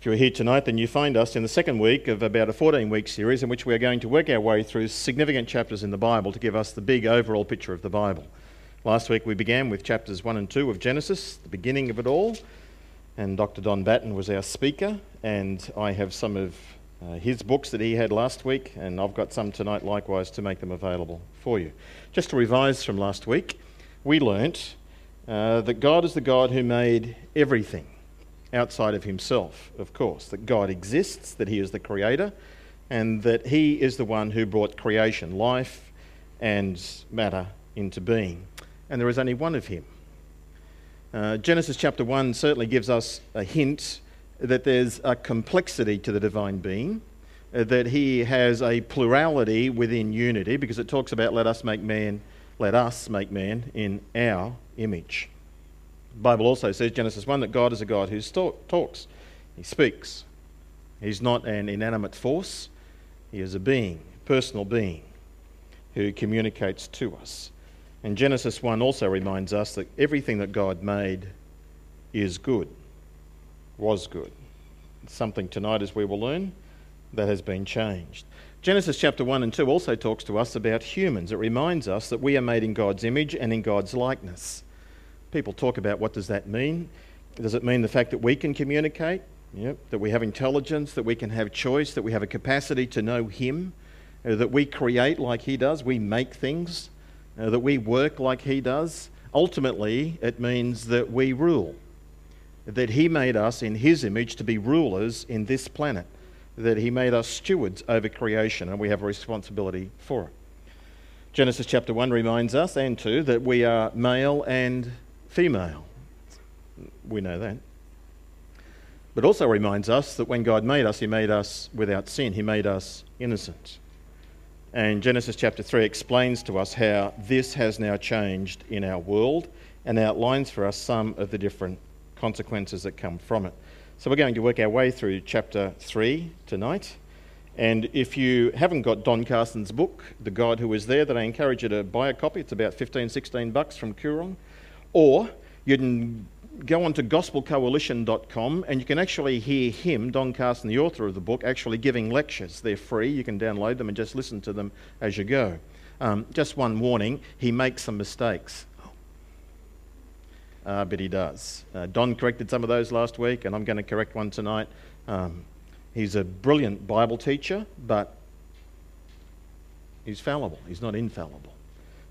If you're here tonight, then you find us in the second week of about a 14 week series in which we are going to work our way through significant chapters in the Bible to give us the big overall picture of the Bible. Last week we began with chapters 1 and 2 of Genesis, the beginning of it all, and Dr. Don Batten was our speaker, and I have some of uh, his books that he had last week, and I've got some tonight likewise to make them available for you. Just to revise from last week, we learnt uh, that God is the God who made everything outside of himself, of course, that God exists, that he is the creator, and that he is the one who brought creation, life, and matter into being. And there is only one of him. Uh, Genesis chapter 1 certainly gives us a hint that there's a complexity to the divine being, uh, that he has a plurality within unity, because it talks about let us make man, let us make man in our image. The Bible also says, Genesis 1, that God is a God who talks, He speaks. He's not an inanimate force, He is a being, a personal being, who communicates to us. And Genesis 1 also reminds us that everything that God made is good, was good. something tonight, as we will learn, that has been changed. Genesis chapter 1 and 2 also talks to us about humans. It reminds us that we are made in God's image and in God's likeness people talk about what does that mean. Does it mean the fact that we can communicate? Yep. That we have intelligence, that we can have choice, that we have a capacity to know Him, uh, that we create like He does, we make things, uh, that we work like He does. Ultimately, it means that we rule, that He made us in His image to be rulers in this planet, that He made us stewards over creation, and we have a responsibility for it. Genesis chapter 1 reminds us, and 2, that we are male and female. We know that. But also reminds us that when God made us, He made us without sin, He made us innocent. And Genesis chapter 3 explains to us how this has now changed in our world and outlines for us some of the different consequences that come from it. So we're going to work our way through chapter 3 tonight. And if you haven't got Don Carson's book, The God Who Is There, then I encourage you to buy a copy. It's about 15, 16 bucks from Koorong. Or you can go on to gospelcoalition.com and you can actually hear him, Don Carson, the author of the book, actually giving lectures. They're free. You can download them and just listen to them as you go. Um, just one warning he makes some mistakes. Uh, but he does. Uh, Don corrected some of those last week, and I'm going to correct one tonight. Um, he's a brilliant Bible teacher, but he's fallible. He's not infallible.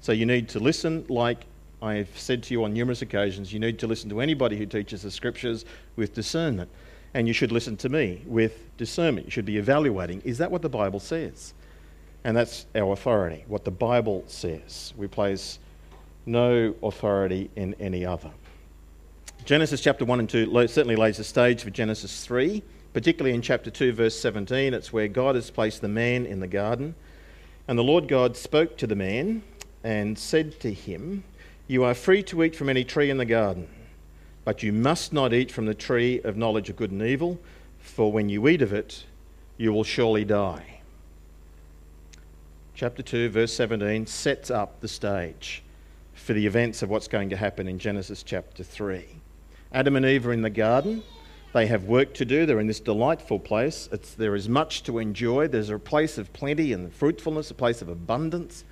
So you need to listen like I've said to you on numerous occasions, you need to listen to anybody who teaches the scriptures with discernment. And you should listen to me with discernment. You should be evaluating is that what the Bible says? And that's our authority, what the Bible says. We place no authority in any other. Genesis chapter 1 and 2 certainly lays the stage for Genesis 3, particularly in chapter 2, verse 17. It's where God has placed the man in the garden. And the Lord God spoke to the man and said to him, you are free to eat from any tree in the garden, but you must not eat from the tree of knowledge of good and evil, for when you eat of it, you will surely die. Chapter 2, verse 17 sets up the stage for the events of what's going to happen in Genesis chapter 3. Adam and Eve are in the garden. They have work to do. They're in this delightful place. It's, there is much to enjoy. There's a place of plenty and fruitfulness, a place of abundance.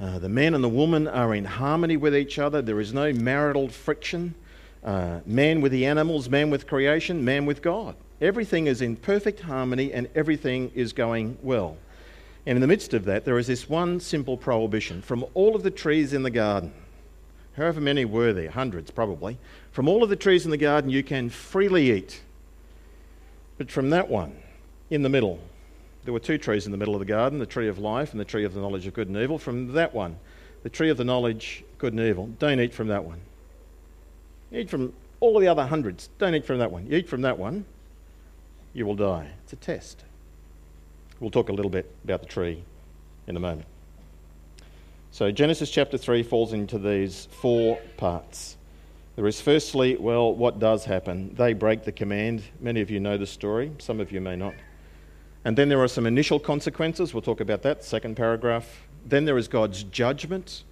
Uh, the man and the woman are in harmony with each other. There is no marital friction. Uh, man with the animals, man with creation, man with God. Everything is in perfect harmony and everything is going well. And in the midst of that, there is this one simple prohibition from all of the trees in the garden. However many were there, hundreds probably. From all of the trees in the garden, you can freely eat. But from that one in the middle, there were two trees in the middle of the garden the tree of life and the tree of the knowledge of good and evil. From that one, the tree of the knowledge, good and evil, don't eat from that one. eat from all the other hundreds. Don't eat from that one. You eat from that one, you will die. It's a test. We'll talk a little bit about the tree in a moment. So, Genesis chapter 3 falls into these four parts. There is firstly, well, what does happen? They break the command. Many of you know the story, some of you may not. And then there are some initial consequences. We'll talk about that, second paragraph. Then there is God's judgment,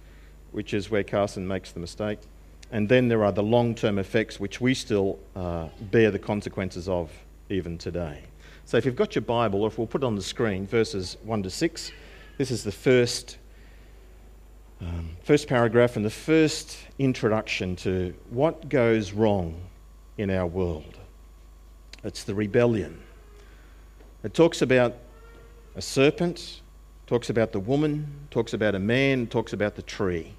which is where Carson makes the mistake. And then there are the long term effects, which we still uh, bear the consequences of even today. So if you've got your Bible, or if we'll put it on the screen, verses 1 to 6, this is the first, um, first paragraph and the first introduction to what goes wrong in our world. It's the rebellion. It talks about a serpent, talks about the woman, talks about a man, talks about the tree,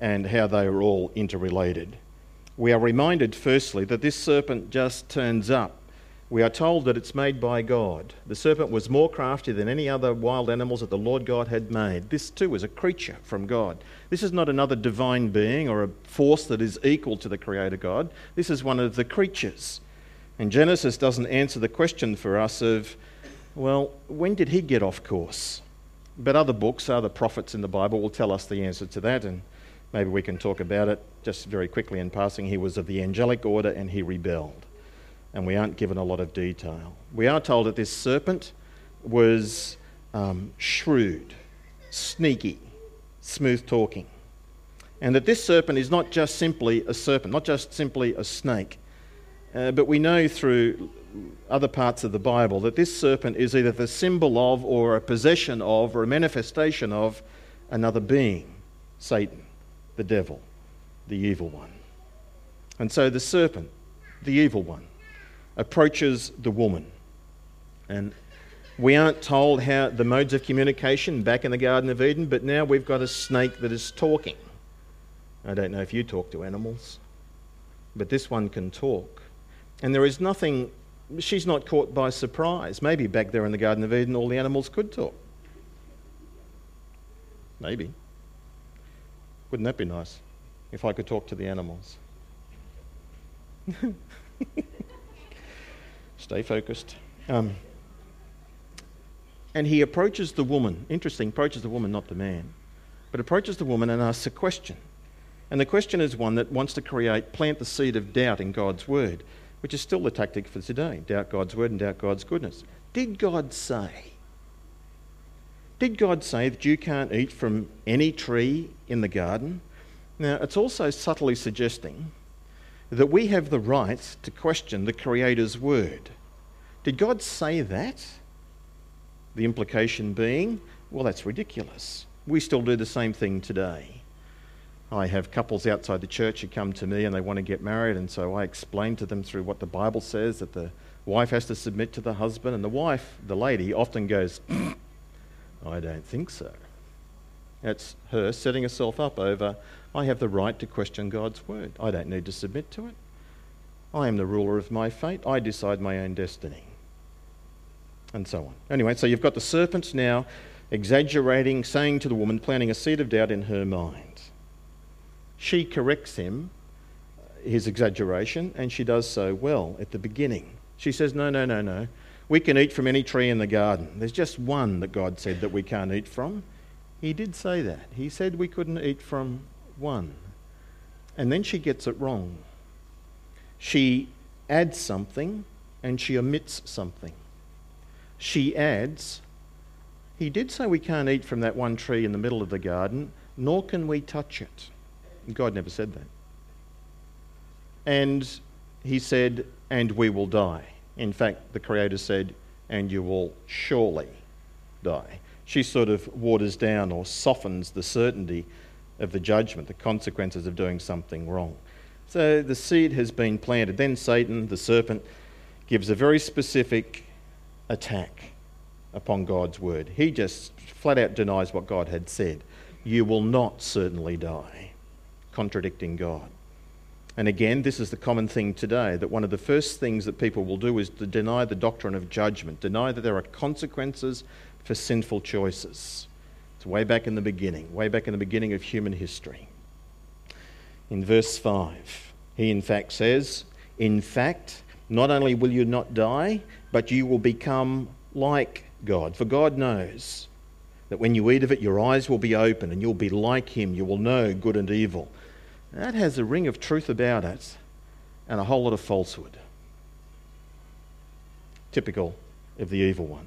and how they are all interrelated. We are reminded, firstly, that this serpent just turns up. We are told that it's made by God. The serpent was more crafty than any other wild animals that the Lord God had made. This, too, is a creature from God. This is not another divine being or a force that is equal to the Creator God. This is one of the creatures. And Genesis doesn't answer the question for us of, well, when did he get off course? But other books, other prophets in the Bible will tell us the answer to that, and maybe we can talk about it just very quickly in passing. He was of the angelic order and he rebelled. And we aren't given a lot of detail. We are told that this serpent was um, shrewd, sneaky, smooth talking. And that this serpent is not just simply a serpent, not just simply a snake, uh, but we know through other parts of the Bible that this serpent is either the symbol of, or a possession of, or a manifestation of another being Satan, the devil, the evil one. And so the serpent, the evil one, approaches the woman. And we aren't told how the modes of communication back in the Garden of Eden, but now we've got a snake that is talking. I don't know if you talk to animals, but this one can talk. And there is nothing she's not caught by surprise. Maybe back there in the Garden of Eden, all the animals could talk. Maybe. Wouldn't that be nice if I could talk to the animals? Stay focused. Um, and he approaches the woman. Interesting, approaches the woman, not the man. But approaches the woman and asks a question. And the question is one that wants to create, plant the seed of doubt in God's word which is still the tactic for today doubt God's word and doubt God's goodness. Did God say? Did God say that you can't eat from any tree in the garden? Now, it's also subtly suggesting that we have the right to question the Creator's word. Did God say that? The implication being, well, that's ridiculous. We still do the same thing today. I have couples outside the church who come to me and they want to get married, and so I explain to them through what the Bible says that the wife has to submit to the husband, and the wife, the lady, often goes, I don't think so. That's her setting herself up over, I have the right to question God's word. I don't need to submit to it. I am the ruler of my fate. I decide my own destiny. And so on. Anyway, so you've got the serpent now exaggerating, saying to the woman, planting a seed of doubt in her mind. She corrects him, his exaggeration, and she does so well at the beginning. She says, No, no, no, no. We can eat from any tree in the garden. There's just one that God said that we can't eat from. He did say that. He said we couldn't eat from one. And then she gets it wrong. She adds something and she omits something. She adds, He did say we can't eat from that one tree in the middle of the garden, nor can we touch it. God never said that. And he said, and we will die. In fact, the Creator said, and you will surely die. She sort of waters down or softens the certainty of the judgment, the consequences of doing something wrong. So the seed has been planted. Then Satan, the serpent, gives a very specific attack upon God's word. He just flat out denies what God had said. You will not certainly die contradicting God. And again, this is the common thing today that one of the first things that people will do is to deny the doctrine of judgment, deny that there are consequences for sinful choices. It's way back in the beginning, way back in the beginning of human history. In verse 5, he in fact says, In fact, not only will you not die, but you will become like God. For God knows that when you eat of it, your eyes will be open and you'll be like Him. You will know good and evil. That has a ring of truth about it and a whole lot of falsehood. Typical of the evil one.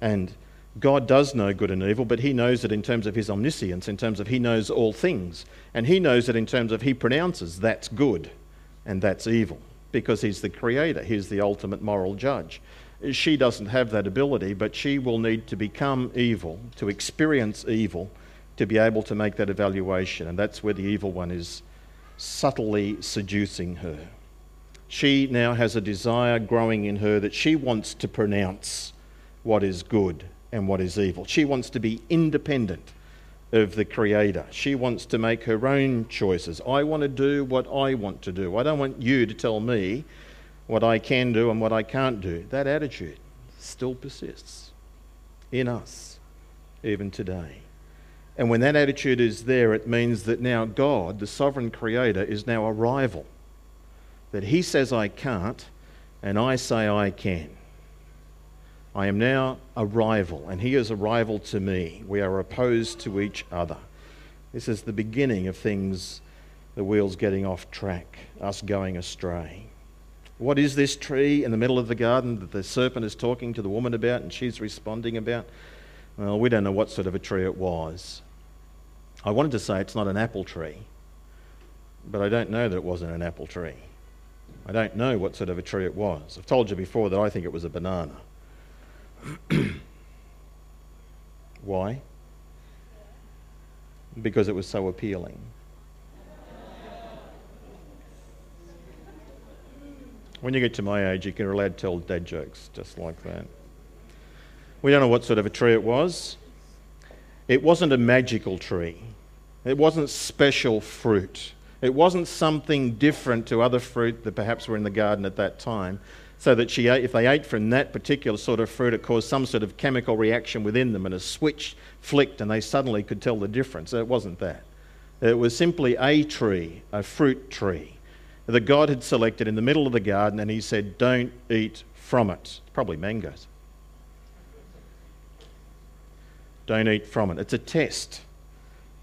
And God does know good and evil, but He knows it in terms of His omniscience, in terms of He knows all things. And He knows it in terms of He pronounces that's good and that's evil. because he's the creator, he's the ultimate moral judge. She doesn't have that ability, but she will need to become evil, to experience evil, to be able to make that evaluation. And that's where the evil one is subtly seducing her. She now has a desire growing in her that she wants to pronounce what is good and what is evil. She wants to be independent of the Creator. She wants to make her own choices. I want to do what I want to do. I don't want you to tell me what I can do and what I can't do. That attitude still persists in us, even today. And when that attitude is there, it means that now God, the sovereign Creator, is now a rival. That He says I can't, and I say I can. I am now a rival, and he is a rival to me. We are opposed to each other. This is the beginning of things, the wheels getting off track, us going astray. What is this tree in the middle of the garden that the serpent is talking to the woman about and she's responding about? Well, we don't know what sort of a tree it was. I wanted to say it's not an apple tree, but I don't know that it wasn't an apple tree. I don't know what sort of a tree it was. I've told you before that I think it was a banana. Why? Because it was so appealing. When you get to my age, you can allowed to tell dad jokes just like that. We don't know what sort of a tree it was. It wasn't a magical tree. It wasn't special fruit. It wasn't something different to other fruit that perhaps were in the garden at that time so that she ate, if they ate from that particular sort of fruit, it caused some sort of chemical reaction within them, and a switch flicked, and they suddenly could tell the difference. It wasn't that. It was simply a tree, a fruit tree, that God had selected in the middle of the garden, and He said, Don't eat from it. Probably mangoes. Don't eat from it. It's a test.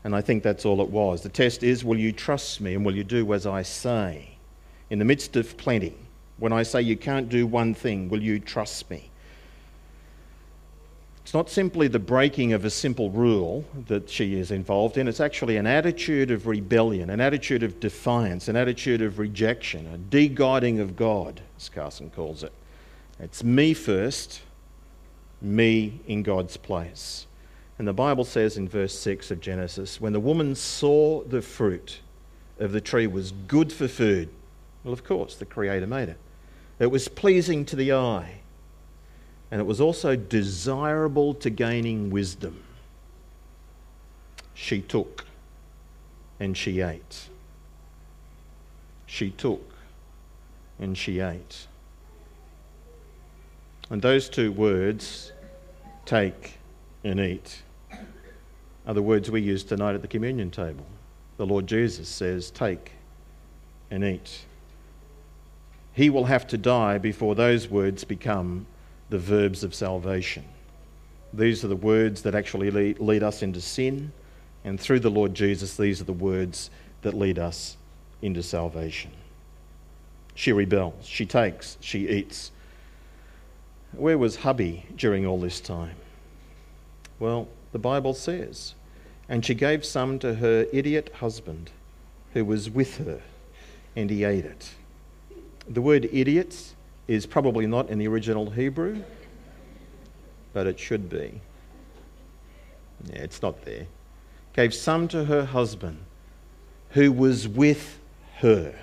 And I think that's all it was. The test is will you trust me and will you do as I say? In the midst of plenty, when I say you can't do one thing, will you trust me? It's not simply the breaking of a simple rule that she is involved in, it's actually an attitude of rebellion, an attitude of defiance, an attitude of rejection, a de-godding of God, as Carson calls it. It's me first, me in God's place. And the Bible says in verse 6 of Genesis when the woman saw the fruit of the tree was good for food, well, of course, the Creator made it. It was pleasing to the eye, and it was also desirable to gaining wisdom. She took and she ate. She took and she ate. And those two words, take and eat, are the words we use tonight at the communion table. The Lord Jesus says, take and eat he will have to die before those words become the verbs of salvation. These are the words that actually lead, us into sin, and through the Lord Jesus, these are the words that lead us into salvation. She rebels, she takes, she eats. Where was hubby during all this time? Well, the Bible says, and she gave some to her idiot husband who was with her, and he ate it. The word idiots is probably not in the original Hebrew, but it should be. Yeah, it's not there. Gave some to her husband who was with her.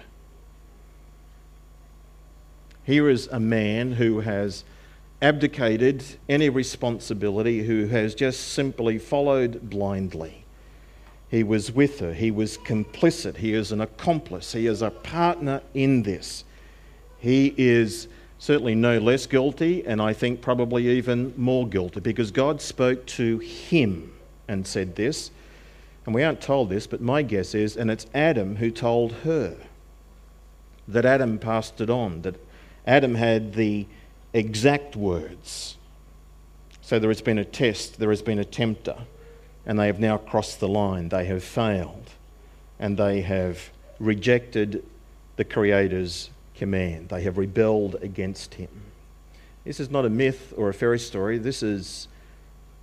Here is a man who has abdicated any responsibility, who has just simply followed blindly. He was with her, he was complicit, he is an accomplice, he is a partner in this. He is certainly no less guilty, and I think probably even more guilty, because God spoke to him and said this. And we aren't told this, but my guess is, and it's Adam who told her that Adam passed it on, that Adam had the exact words. So there has been a test, there has been a tempter, and they have now crossed the line. They have failed, and they have rejected the Creator's command. They have rebelled against him. This is not a myth or a fairy story, this is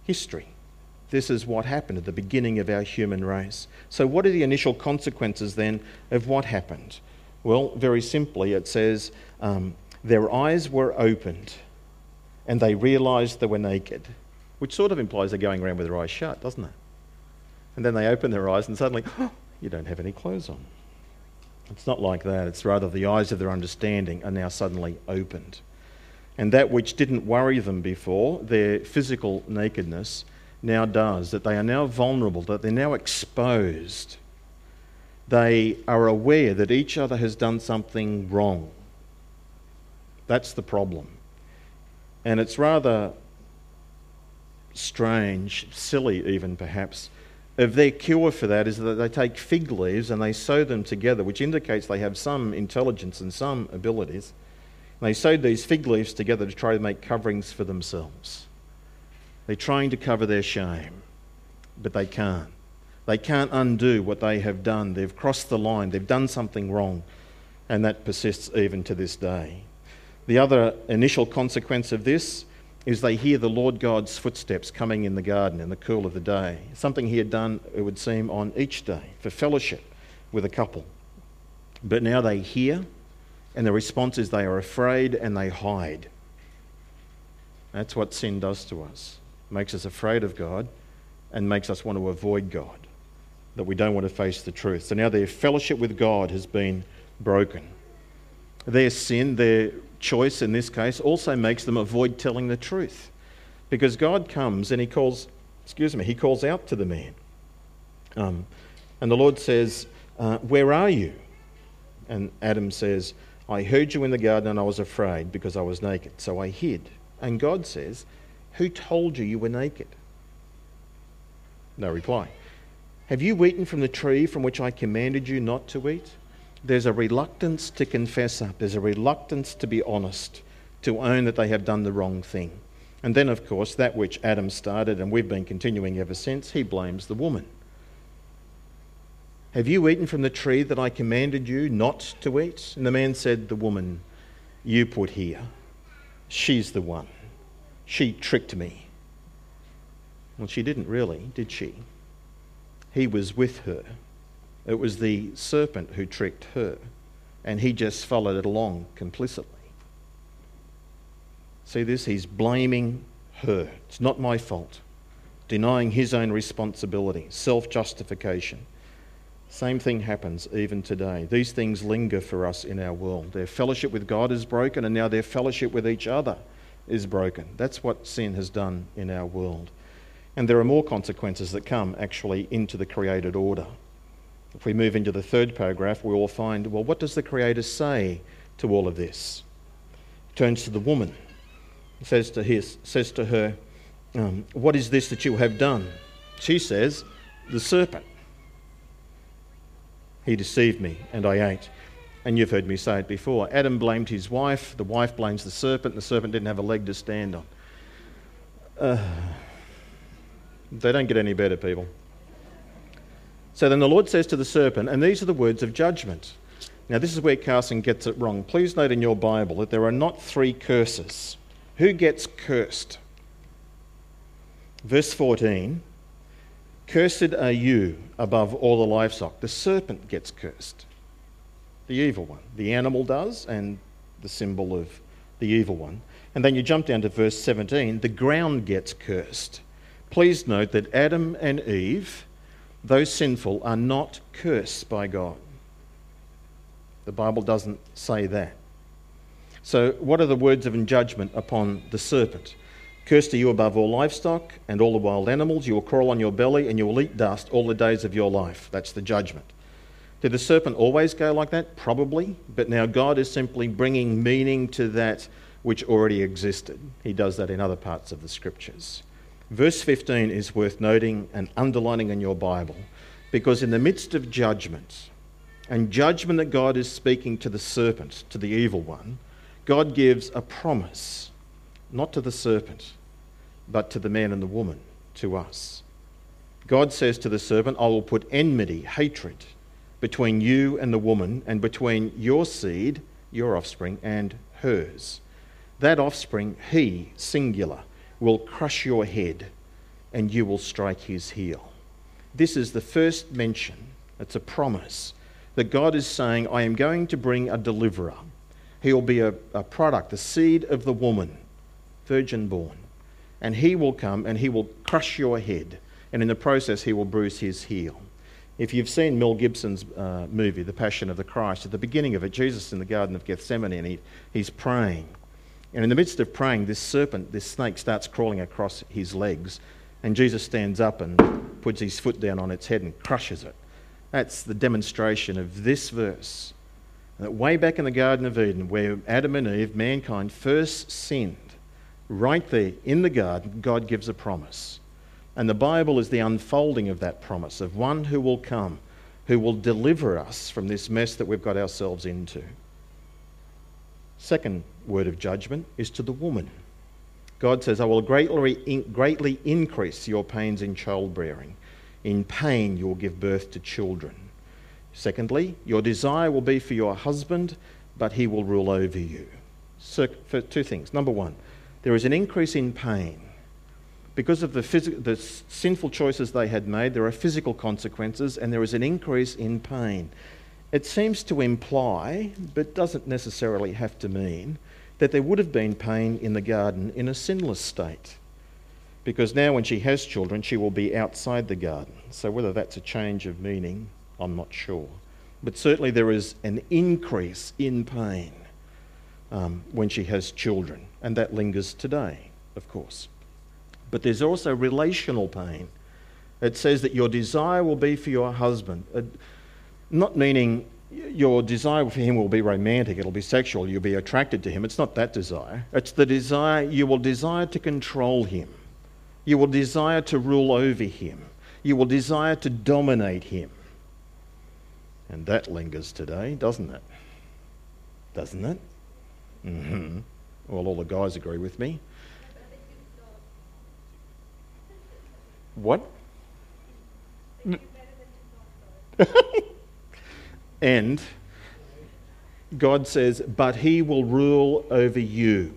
history. This is what happened at the beginning of our human race. So, what are the initial consequences then of what happened? Well, very simply, it says, um, Their eyes were opened and they realized they were naked, which sort of implies they're going around with their eyes shut, doesn't it? And then they open their eyes and suddenly, oh, you don't have any clothes on. It's not like that. It's rather the eyes of their understanding are now suddenly opened. And that which didn't worry them before, their physical nakedness, now does. That they are now vulnerable, that they're now exposed. They are aware that each other has done something wrong. That's the problem. And it's rather strange, silly even perhaps, if their cure for that is that they take fig leaves and they sew them together, which indicates they have some intelligence and some abilities. And they sewed these fig leaves together to try to make coverings for themselves. They're trying to cover their shame, but they can't. They can't undo what they have done. They've crossed the line, they've done something wrong, and that persists even to this day. The other initial consequence of this is they hear the Lord God's footsteps coming in the garden in the cool of the day. Something he had done, it would seem, on each day for fellowship with a couple. But now they hear, and the response is they are afraid and they hide. That's what sin does to us. It makes us afraid of God and makes us want to avoid God, that we don't want to face the truth. So now their fellowship with God has been broken. Their sin, their choice in this case also makes them avoid telling the truth. Because God comes and he calls, excuse me, he calls out to the man. Um, and the Lord says, uh, Where are you? And Adam says, I heard you in the garden and I was afraid because I was naked, so I hid. And God says, Who told you you were naked? No reply. Have you eaten from the tree from which I commanded you not to eat? There's a reluctance to confess up, there's a reluctance to be honest, to own that they have done the wrong thing. And then, of course, that which Adam started and we've been continuing ever since, he blames the woman. Have you eaten from the tree that I commanded you not to eat? And the man said, The woman you put here, she's the one. She tricked me. Well, she didn't really, did she? He was with her. It was the serpent who tricked her, and he just followed it along complicitly. See this? He's blaming her. It's not my fault. Denying his own responsibility, self justification. Same thing happens even today. These things linger for us in our world. Their fellowship with God is broken, and now their fellowship with each other is broken. That's what sin has done in our world. And there are more consequences that come actually into the created order. If we move into the third paragraph, we will find well, what does the Creator say to all of this? He turns to the woman, says to, his, says to her, um, What is this that you have done? She says, The serpent. He deceived me, and I ate. And you've heard me say it before. Adam blamed his wife, the wife blames the serpent, the serpent didn't have a leg to stand on. Uh, they don't get any better, people. So then the Lord says to the serpent, and these are the words of judgment. Now, this is where Carson gets it wrong. Please note in your Bible that there are not three curses. Who gets cursed? Verse 14 Cursed are you above all the livestock. The serpent gets cursed. The evil one. The animal does, and the symbol of the evil one. And then you jump down to verse 17 the ground gets cursed. Please note that Adam and Eve those sinful are not cursed by God. The Bible doesn't say that. So, what are the words of judgment upon the serpent? Cursed are you above all livestock and all the wild animals. You will crawl on your belly and you will eat dust all the days of your life. That's the judgment. Did the serpent always go like that? Probably. But now God is simply bringing meaning to that which already existed. He does that in other parts of the scriptures. Verse 15 is worth noting and underlining in your Bible because, in the midst of judgment, and judgment that God is speaking to the serpent, to the evil one, God gives a promise, not to the serpent, but to the man and the woman, to us. God says to the serpent, I will put enmity, hatred, between you and the woman, and between your seed, your offspring, and hers. That offspring, he, singular, will crush your head and you will strike his heel. This is the first mention, it's a promise, that God is saying, I am going to bring a deliverer. He will be a, a product, the seed of the woman, virgin born. And he will come and he will crush your head. And in the process, he will bruise his heel. If you've seen Mel Gibson's uh, movie, The Passion of the Christ, at the beginning of it, Jesus in the Garden of Gethsemane, and he, he's praying. And in the midst of praying, this serpent, this snake, starts crawling across his legs. And Jesus stands up and puts his foot down on its head and crushes it. That's the demonstration of this verse. That way back in the Garden of Eden, where Adam and Eve, mankind, first sinned, right there in the garden, God gives a promise. And the Bible is the unfolding of that promise of one who will come, who will deliver us from this mess that we've got ourselves into. Second word of judgment is to the woman. God says, I will greatly, greatly increase your pains in childbearing. In pain, you will give birth to children. Secondly, your desire will be for your husband, but he will rule over you. So, for two things. Number one, there is an increase in pain because of the, phys- the sinful choices they had made, there are physical consequences and there is an increase in pain. It seems to imply, but doesn't necessarily have to mean, that there would have been pain in the garden in a sinless state. Because now, when she has children, she will be outside the garden. So, whether that's a change of meaning, I'm not sure. But certainly, there is an increase in pain um, when she has children, and that lingers today, of course. But there's also relational pain. It says that your desire will be for your husband. Uh, not meaning your desire for him will be romantic, it'll be sexual, you'll be attracted to him. It's not that desire. It's the desire, you will desire to control him. You will desire to rule over him. You will desire to dominate him. And that lingers today, doesn't it? Doesn't it? Mm-hmm. Well, all the guys agree with me. What? and God says, but he will rule over you.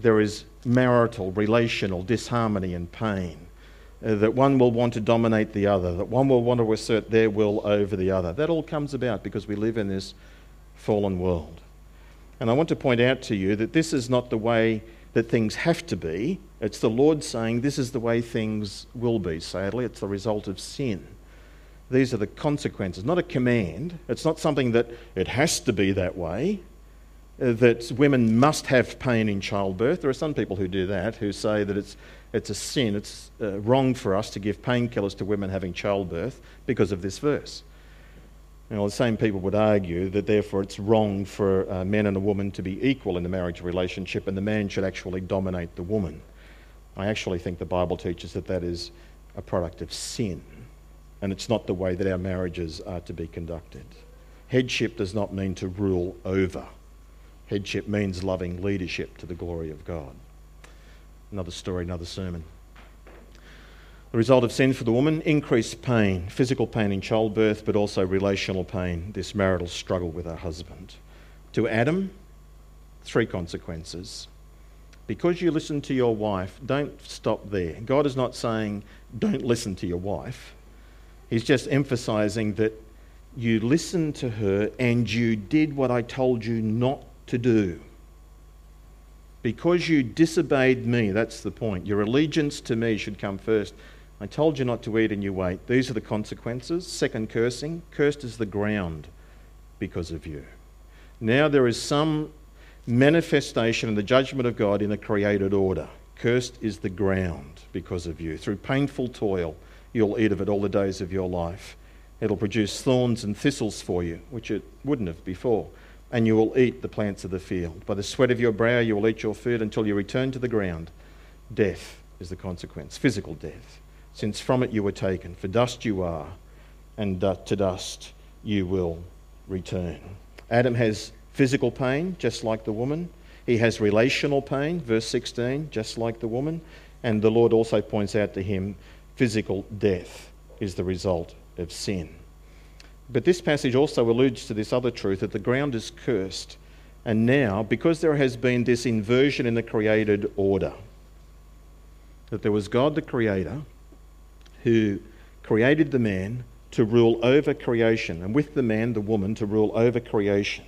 There is marital, relational disharmony and pain. Uh, that one will want to dominate the other, that one will want to assert their will over the other. That all comes about because we live in this fallen world. And I want to point out to you that this is not the way that things have to be. It's the Lord saying this is the way things will be, sadly. It's the result of sin. These are the consequences, not a command. It's not something that it has to be that way, uh, that women must have pain in childbirth. There are some people who do that, who say that it's, it's a sin, it's uh, wrong for us to give painkillers to women having childbirth because of this verse. Now, the same people would argue that therefore it's wrong for a man and a woman to be equal in the marriage relationship and the man should actually dominate the woman. I actually think the Bible teaches that that is a product of sin and it's not the way that our marriages are to be conducted. Headship does not mean to rule over, headship means loving leadership to the glory of God. Another story, another sermon. The result of sin for the woman increased pain, physical pain in childbirth, but also relational pain, this marital struggle with her husband. To Adam, three consequences. Because you listen to your wife, don't stop there. God is not saying, don't listen to your wife. He's just emphasizing that you listened to her and you did what I told you not to do. Because you disobeyed me, that's the point. Your allegiance to me should come first. I told you not to eat and you ate. These are the consequences. Second, cursing. Cursed is the ground because of you. Now there is some manifestation of the judgment of God in the created order. Cursed is the ground because of you. Through painful toil, you'll eat of it all the days of your life. It'll produce thorns and thistles for you, which it wouldn't have before. And you will eat the plants of the field. By the sweat of your brow, you will eat your food until you return to the ground. Death is the consequence, physical death since from it you were taken. For dust you are, and to dust you will return. Adam has physical pain, just like the woman. He has relational pain, verse 16, just like the woman. And the Lord also points out to him physical death is the result of sin. But this passage also alludes to this other truth that the ground is cursed. And now, because there has been this inversion in the created order, that there was God the Creator, who created the man, to rule over creation, and with the man, the woman, to rule over creation.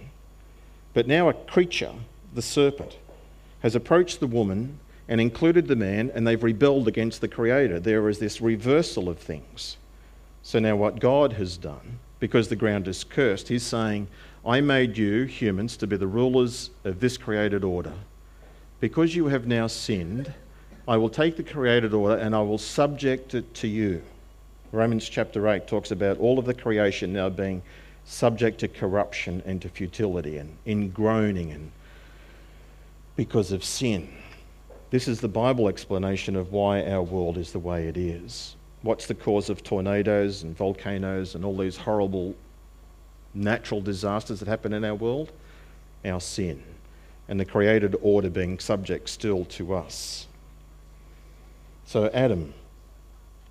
But now a creature, the serpent, has approached the woman and included the man, and they've rebelled against the Creator. There is this reversal of things. So now, what God has done, because the ground is cursed, He's saying, I made you, humans, to be the rulers of this created order. Because you have now sinned, I will take the created order and I will subject it to you. Romans chapter 8 talks about all of the creation now being subject to corruption and to futility and in groaning and because of sin. This is the Bible explanation of why our world is the way it is. What's the cause of tornadoes and volcanoes and all these horrible natural disasters that happen in our world? Our sin. And the created order being subject still to us. So Adam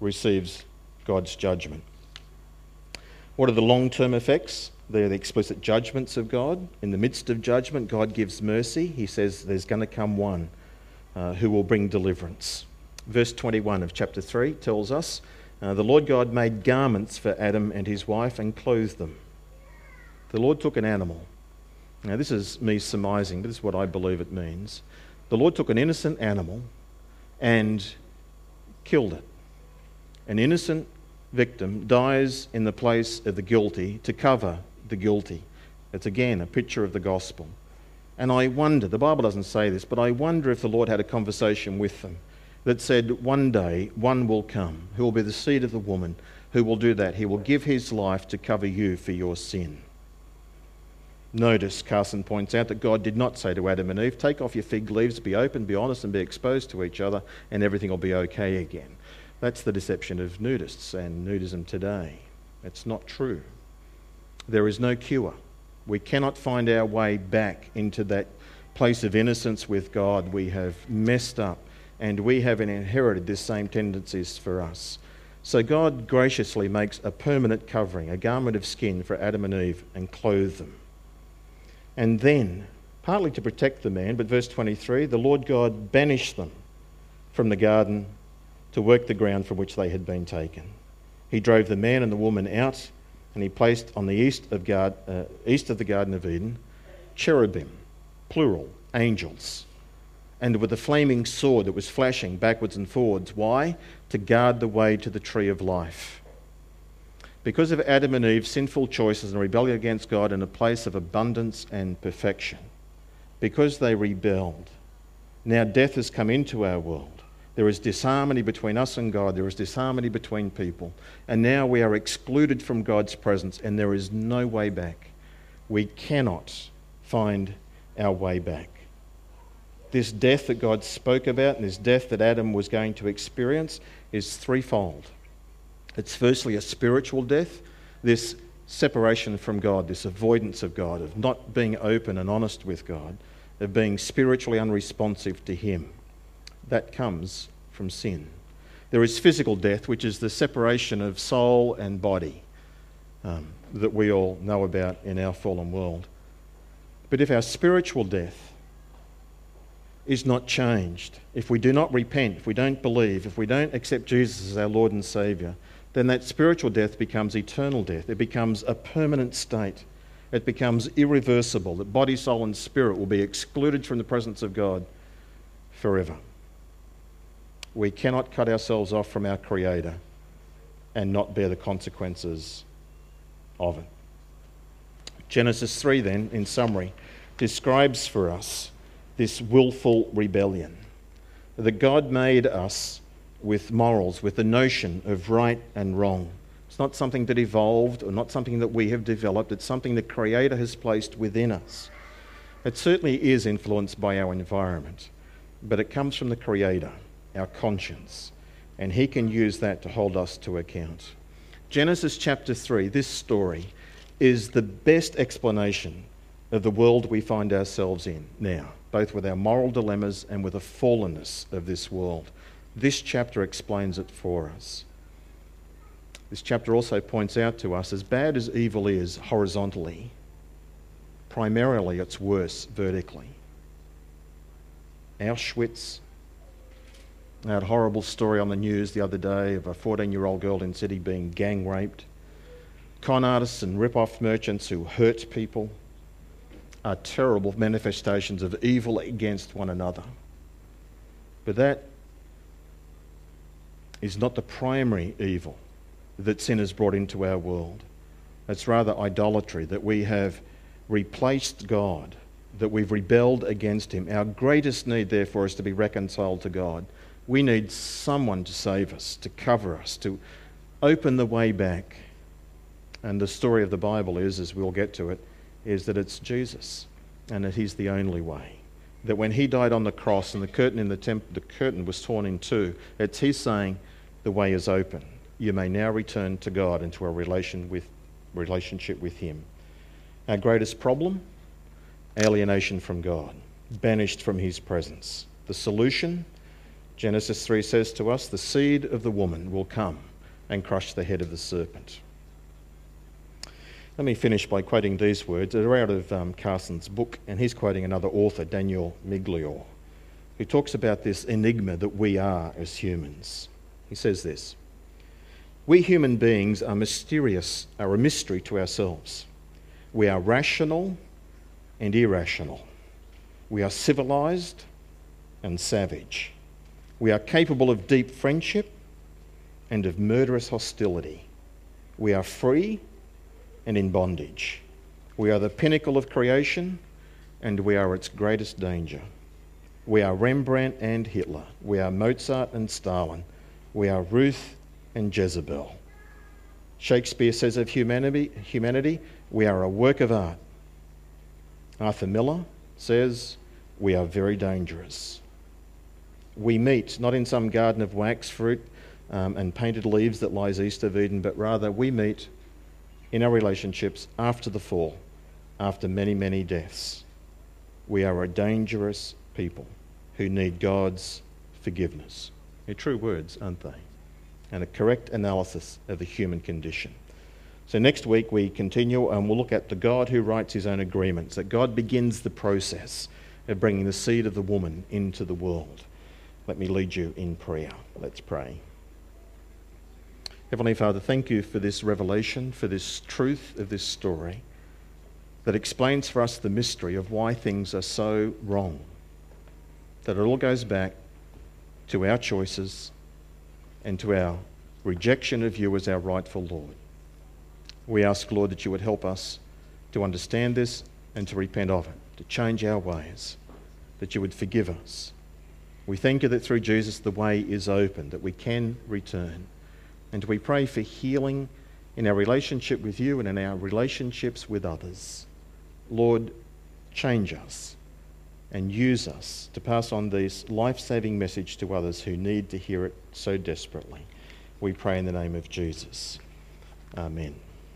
receives God's judgment. What are the long term effects? They're the explicit judgments of God. In the midst of judgment, God gives mercy. He says there's going to come one uh, who will bring deliverance. Verse 21 of chapter 3 tells us uh, the Lord God made garments for Adam and his wife and clothed them. The Lord took an animal. Now, this is me surmising, but this is what I believe it means. The Lord took an innocent animal and killed it. An innocent victim dies in the place of the guilty to cover the guilty. It's again a picture of the gospel. And I wonder, the Bible doesn't say this, but I wonder if the Lord had a conversation with them that said, One day one will come who will be the seed of the woman who will do that. He will give his life to cover you for your sin. Notice, Carson points out, that God did not say to Adam and Eve, Take off your fig leaves, be open, be honest, and be exposed to each other, and everything will be okay again. That's the deception of nudists and nudism today. It's not true. There is no cure. We cannot find our way back into that place of innocence with God. We have messed up and we have inherited this same tendencies for us. So God graciously makes a permanent covering, a garment of skin for Adam and Eve, and clothe them. And then, partly to protect the man, but verse 23 the Lord God banished them from the garden to work the ground from which they had been taken. He drove the man and the woman out, and he placed on the east of, uh, east of the Garden of Eden cherubim, plural, angels, and with a flaming sword that was flashing backwards and forwards. Why? To guard the way to the tree of life. Because of Adam and Eve's sinful choices and rebellion against God in a place of abundance and perfection, because they rebelled, now death has come into our world. There is disharmony between us and God. There is disharmony between people. And now we are excluded from God's presence, and there is no way back. We cannot find our way back. This death that God spoke about and this death that Adam was going to experience is threefold. It's firstly a spiritual death, this separation from God, this avoidance of God, of not being open and honest with God, of being spiritually unresponsive to Him that comes from sin. There is physical death, which is the separation of soul and body um, that we all know about in our fallen world. But if our spiritual death is not changed, if we do not repent, if we don't believe, if we don't accept Jesus as our Lord and Saviour, then that spiritual death becomes eternal death. It becomes a permanent state. It becomes irreversible, that body, soul, and spirit will be excluded from the presence of God forever. We cannot cut ourselves off from our Creator and not bear the consequences of it. Genesis 3, then, in summary, describes for us this willful rebellion. That God made us with morals, with the notion of right and wrong. It's not something that evolved or not something that we have developed, it's something the Creator has placed within us. It certainly is influenced by our environment, but it comes from the Creator our conscience, and He can use that to hold us to account. Genesis chapter 3, this story, is the best explanation of the world we find ourselves in now, both with our moral dilemmas and with the fallenness of this world. This chapter explains it for us. This chapter also points out to us as bad as evil is horizontally, primarily it's worse vertically. Auschwitz I had a horrible story on the news the other day of a 14 year old girl in Sydney being gang raped. con artists and rip-off merchants who hurt people are terrible manifestations of evil against one another. But that is not the primary evil that sin has brought into our world. It's rather idolatry, that we have replaced God, that we've rebelled against Him. Our greatest need, therefore, is to be reconciled to God. We need someone to save us, to cover us, to open the way back. And the story of the Bible is, as we'll get to it, is that it's Jesus and that He's the only way. That when He died on the cross and the curtain in the temple, the curtain was torn in two, it's He's saying, the way is open. You may now return to God into a relation with, relationship with Him. Our greatest problem? Alienation from God, banished from His presence. The solution? Genesis 3 says to us, the seed of the woman will come and crush the head of the serpent. Let me finish by quoting these words. They're out of um, Carson's book, and he's quoting another author, Daniel Migliore, who talks about this enigma that we are as humans. He says this We human beings are mysterious, are a mystery to ourselves. We are rational and irrational. We are civilized and savage. We are capable of deep friendship and of murderous hostility. We are free and in bondage. We are the pinnacle of creation and we are its greatest danger. We are Rembrandt and Hitler. We are Mozart and Stalin. We are Ruth and Jezebel. Shakespeare says of humanity, humanity, we are a work of art. Arthur Miller says, we are very dangerous. We meet not in some garden of wax fruit um, and painted leaves that lies east of Eden, but rather we meet in our relationships after the fall, after many, many deaths. We are a dangerous people who need God's forgiveness. They're true words, aren't they? And a correct analysis of the human condition. So, next week we continue and we'll look at the God who writes his own agreements, that God begins the process of bringing the seed of the woman into the world. Let me lead you in prayer. Let's pray. Heavenly Father, thank you for this revelation, for this truth of this story that explains for us the mystery of why things are so wrong. That it all goes back to our choices and to our rejection of you as our rightful Lord. We ask, Lord, that you would help us to understand this and to repent of it, to change our ways, that you would forgive us. We thank you that through Jesus the way is open, that we can return. And we pray for healing in our relationship with you and in our relationships with others. Lord, change us and use us to pass on this life saving message to others who need to hear it so desperately. We pray in the name of Jesus. Amen.